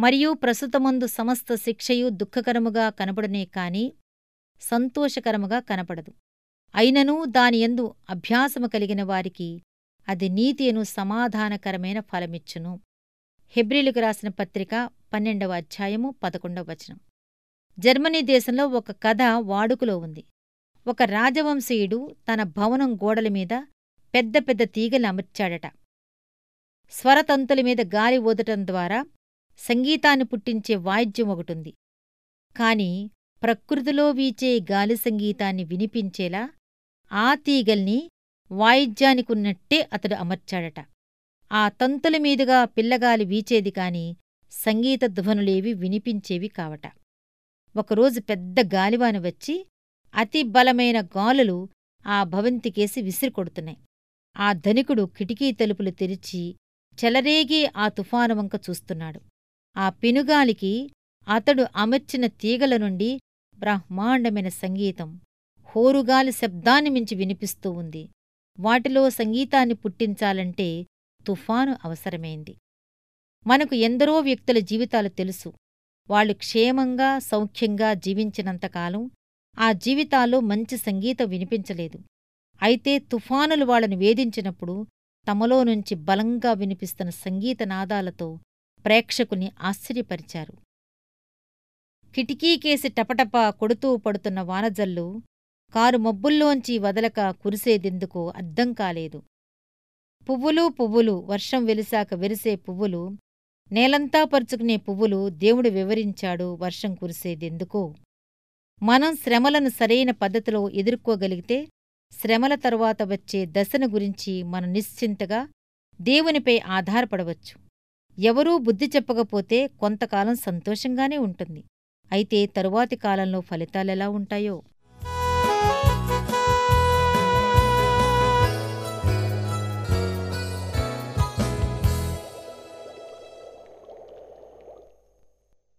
మరియు ప్రస్తుతమందు సమస్త శిక్షయు దుఃఖకరముగా కనబడనే కాని సంతోషకరముగా కనపడదు. అయిననూ దానియందు అభ్యాసము కలిగిన వారికి అది నీతియను సమాధానకరమైన ఫలమిచ్చును. హెబ్రిలుకు రాసిన పత్రిక పన్నెండవ అధ్యాయము పదకొండవ వచనం. జర్మనీ దేశంలో ఒక కథ వాడుకలో ఉంది. ఒక రాజవంశీయుడు తన భవనం గోడల మీద పెద్ద పెద్ద తీగలు అమర్చాడట. స్వరతంతుల మీద గాలి ఊదటం ద్వారా సంగీతాన్ని పుట్టించే వాయిద్యం ఒకటుంది. కాని ప్రకృతిలో వీచే గాలి సంగీతాన్ని వినిపించేలా ఆ తీగల్ని వాయిద్యానికున్నట్టే అతడు అమర్చాడట. ఆ తంతుల మీదుగా పిల్లగాలి వీచేది కాని సంగీత ధ్వనులేవి వినిపించేవి కావట. ఒకరోజు పెద్ద గాలివాన వచ్చి అతి బలమైన గాలులు ఆ భవంతికేసి విసిరికొడుతున్నాయి. ఆ ధనికుడు కిటికీ తలుపులు తెరిచి చెలరేగి ఆ తుఫాను వంక చూస్తున్నాడు. ఆ పెనుగాలికి అతడు అమర్చిన తీగల నుండి బ్రహ్మాండమైన సంగీతం హోరుగాలి శబ్దాన్ని మించి వినిపిస్తూ ఉంది. వాటిలో సంగీతాన్ని పుట్టించాలంటే తుఫాను అవసరమైంది. మనకు ఎందరో వ్యక్తుల జీవితాలు తెలుసు. వాళ్ళు క్షేమంగా సౌఖ్యంగా జీవించినంతకాలం ఆ జీవితాల్లో మంచి సంగీతం వినిపించలేదు. అయితే తుఫానులు వాళ్ళను వేధించినప్పుడు తమలో నుంచి బలంగా వినిపిస్తున్న సంగీత నాదాలతో ప్రేక్షకుని ఆశ్చర్యపరిచారు. కిటికీకేసి టపటప కొడుతూ పడుతున్న వానజల్లు కారు మబ్బుల్లోంచి వదలక కురిసేదెందుకో అర్థం కాలేదు. పువ్వులు పువ్వులు వర్షం వెలిశాక వెరిసే పువ్వులు నేలంతా పరుచుకునే పువ్వులు దేవుడు వివరించాడు వర్షం కురిసేదెందుకో. మనం శ్రమలను సరైన పద్ధతిలో ఎదుర్కోగలిగితే శ్రమల తరువాత వచ్చే దశను గురించి మనం నిశ్చింతగా దేవునిపై ఆధారపడవచ్చు. ఎవరూ బుద్ధి చెప్పకపోతే కొంతకాలం సంతోషంగానే ఉంటుంది. అయితే తరువాతి కాలంలో ఫలితాలెలా ఉంటాయో?